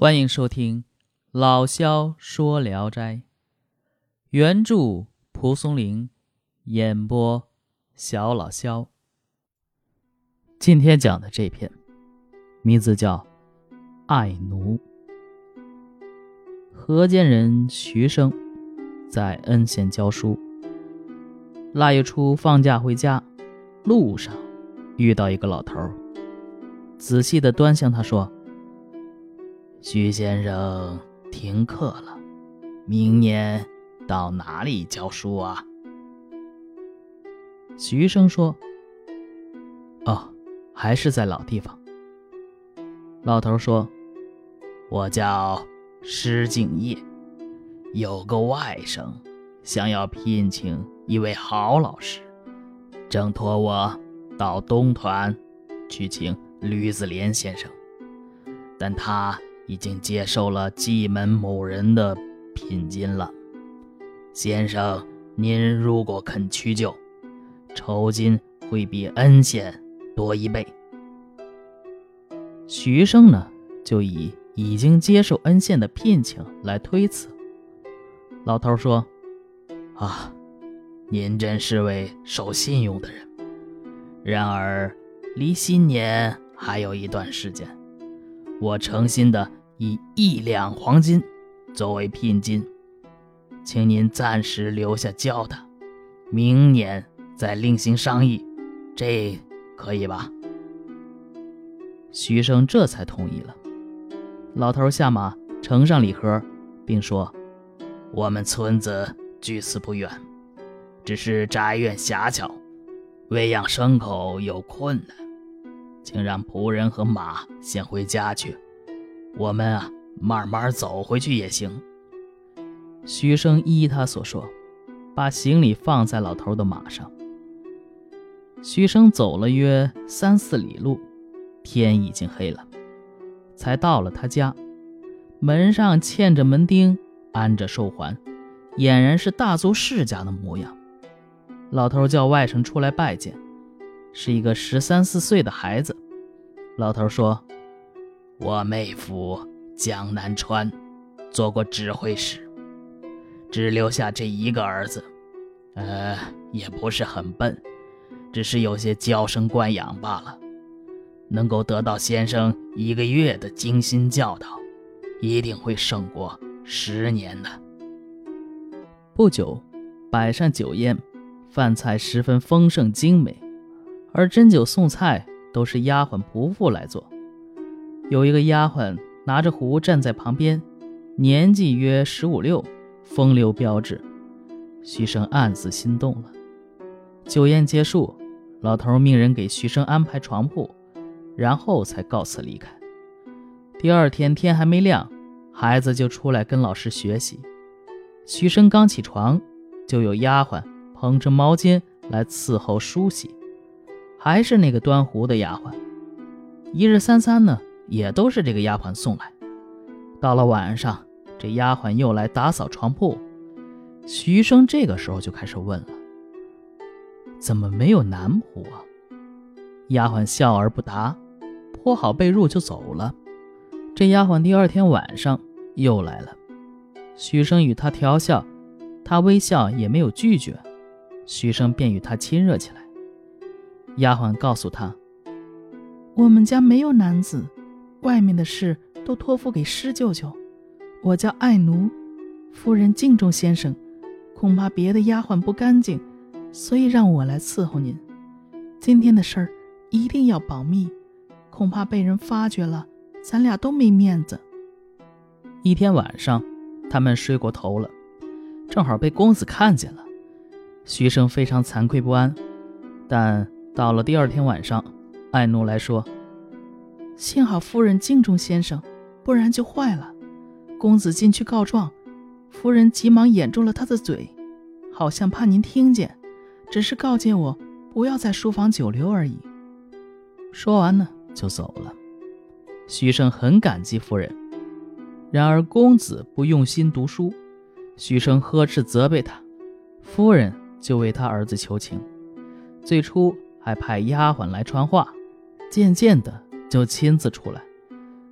欢迎收听《老萧说聊斋》，原著蒲松龄，演播小老萧。今天讲的这篇，名字叫《爱奴》。河间人徐生在恩县教书，腊月初放假回家，路上遇到一个老头儿，仔细的端详他说。徐先生停课了，明年到哪里教书啊？徐生说：“哦，还是在老地方。”老头说：“我叫施敬业，有个外甥想要聘请一位好老师，正托我到东团去请吕子莲先生，但他……”已经接受了蓟门某人的聘金了，先生，您如果肯屈就，酬金会比恩县多一倍。徐生呢，就以已经接受恩县的聘请来推辞。老头说：“啊，您真是位守信用的人。然而，离新年还有一段时间，我诚心的。”以一两黄金作为聘金，请您暂时留下教他，明年再另行商议，这可以吧？徐生这才同意了。老头下马，呈上礼盒，并说：“我们村子距此不远，只是宅院狭小，喂养牲口有困难，请让仆人和马先回家去。”我们啊，慢慢走回去也行。徐生依他所说，把行李放在老头的马上。徐生走了约三四里路，天已经黑了，才到了他家。门上嵌着门钉，安着寿环，俨然是大族世家的模样。老头叫外甥出来拜见，是一个十三四岁的孩子。老头说。我妹夫江南川做过指挥使，只留下这一个儿子，呃，也不是很笨，只是有些娇生惯养罢了。能够得到先生一个月的精心教导，一定会胜过十年的。不久，摆上酒宴，饭菜十分丰盛精美，而斟酒送菜都是丫鬟仆妇来做。有一个丫鬟拿着壶站在旁边，年纪约十五六，风流标致。徐生暗自心动了。酒宴结束，老头命人给徐生安排床铺，然后才告辞离开。第二天天还没亮，孩子就出来跟老师学习。徐生刚起床，就有丫鬟捧着毛巾来伺候梳洗，还是那个端壶的丫鬟。一日三餐呢？也都是这个丫鬟送来。到了晚上，这丫鬟又来打扫床铺。徐生这个时候就开始问了：“怎么没有男仆啊？”丫鬟笑而不答，铺好被褥就走了。这丫鬟第二天晚上又来了，徐生与她调笑，她微笑也没有拒绝，徐生便与她亲热起来。丫鬟告诉他：“我们家没有男子。”外面的事都托付给施舅舅，我叫爱奴，夫人敬重先生，恐怕别的丫鬟不干净，所以让我来伺候您。今天的事儿一定要保密，恐怕被人发觉了，咱俩都没面子。一天晚上，他们睡过头了，正好被公子看见了，徐生非常惭愧不安。但到了第二天晚上，爱奴来说。幸好夫人敬重先生，不然就坏了。公子进去告状，夫人急忙掩住了他的嘴，好像怕您听见，只是告诫我不要在书房久留而已。说完呢，就走了。徐生很感激夫人，然而公子不用心读书，徐生呵斥责备他，夫人就为他儿子求情，最初还派丫鬟来传话，渐渐的。就亲自出来，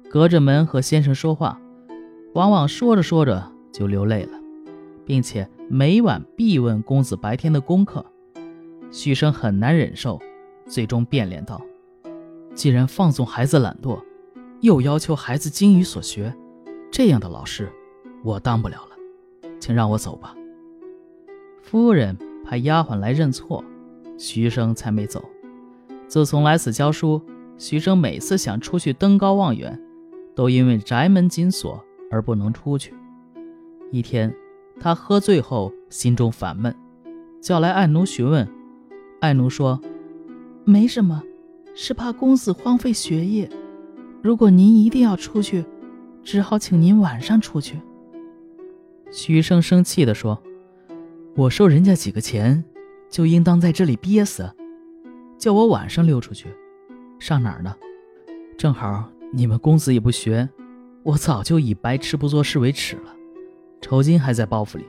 隔着门和先生说话，往往说着说着就流泪了，并且每晚必问公子白天的功课。许生很难忍受，最终变脸道：“既然放纵孩子懒惰，又要求孩子精于所学，这样的老师，我当不了了，请让我走吧。”夫人派丫鬟来认错，徐生才没走。自从来此教书，徐生每次想出去登高望远，都因为宅门紧锁而不能出去。一天，他喝醉后心中烦闷，叫来爱奴询问。爱奴说：“没什么，是怕公子荒废学业。如果您一定要出去，只好请您晚上出去。”徐生生气地说。我收人家几个钱，就应当在这里憋死，叫我晚上溜出去，上哪儿呢？正好你们公子也不学，我早就以白痴不做事为耻了，酬金还在包袱里。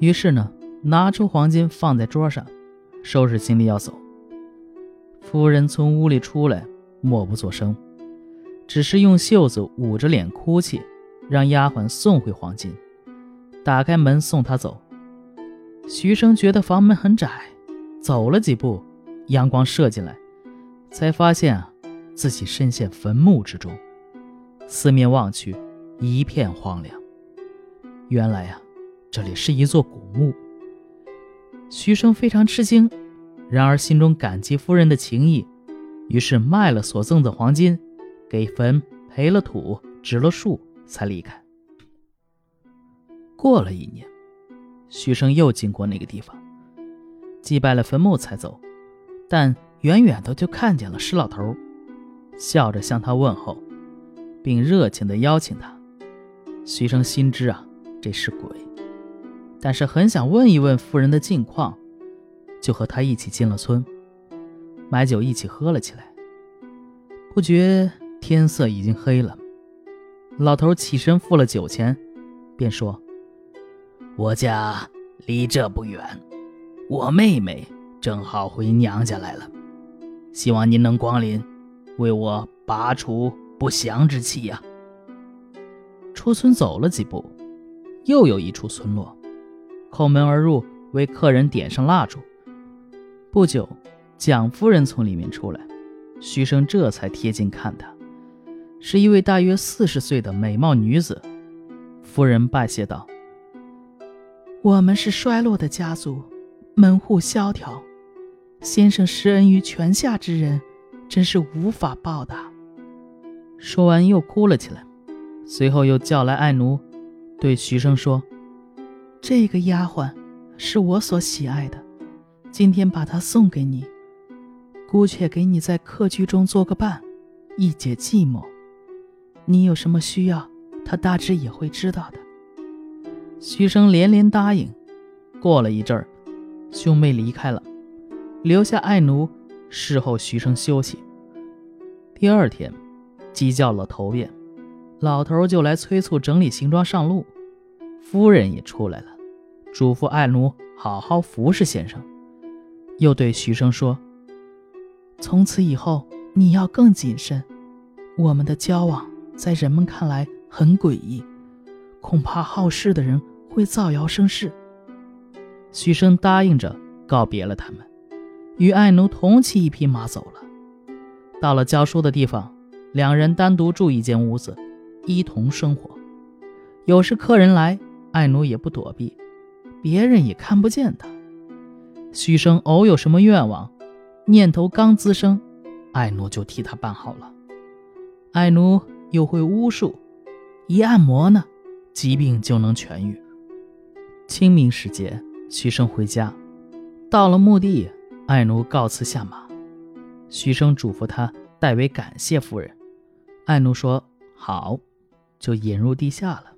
于是呢，拿出黄金放在桌上，收拾行李要走。夫人从屋里出来，默不作声，只是用袖子捂着脸哭泣，让丫鬟送回黄金，打开门送她走。徐生觉得房门很窄，走了几步，阳光射进来，才发现啊，自己身陷坟墓之中。四面望去，一片荒凉。原来呀，这里是一座古墓。徐生非常吃惊，然而心中感激夫人的情谊，于是卖了所赠的黄金，给坟赔了土，植了树，才离开。过了一年。徐生又经过那个地方，祭拜了坟墓才走，但远远的就看见了施老头，笑着向他问候，并热情的邀请他。徐生心知啊，这是鬼，但是很想问一问夫人的近况，就和他一起进了村，买酒一起喝了起来。不觉天色已经黑了，老头起身付了酒钱，便说。我家离这不远，我妹妹正好回娘家来了，希望您能光临，为我拔除不祥之气呀。出村走了几步，又有一处村落，叩门而入，为客人点上蜡烛。不久，蒋夫人从里面出来，徐生这才贴近看她，是一位大约四十岁的美貌女子。夫人拜谢道。我们是衰落的家族，门户萧条。先生施恩于泉下之人，真是无法报答。说完又哭了起来，随后又叫来爱奴，对徐生说：“这个丫鬟是我所喜爱的，今天把她送给你，姑且给你在客居中做个伴，一解寂寞。你有什么需要，她大致也会知道的。”徐生连连答应。过了一阵儿，兄妹离开了，留下爱奴侍候徐生休息。第二天，鸡叫了头遍，老头就来催促整理行装上路。夫人也出来了，嘱咐爱奴好好服侍先生，又对徐生说：“从此以后，你要更谨慎。我们的交往在人们看来很诡异。”恐怕好事的人会造谣生事。徐生答应着，告别了他们，与爱奴同骑一匹马走了。到了教书的地方，两人单独住一间屋子，一同生活。有时客人来，爱奴也不躲避，别人也看不见他。徐生偶有什么愿望，念头刚滋生，爱奴就替他办好了。爱奴又会巫术，一按摩呢。疾病就能痊愈。清明时节，徐生回家，到了墓地，爱奴告辞下马。徐生嘱咐他代为感谢夫人。爱奴说好，就引入地下了。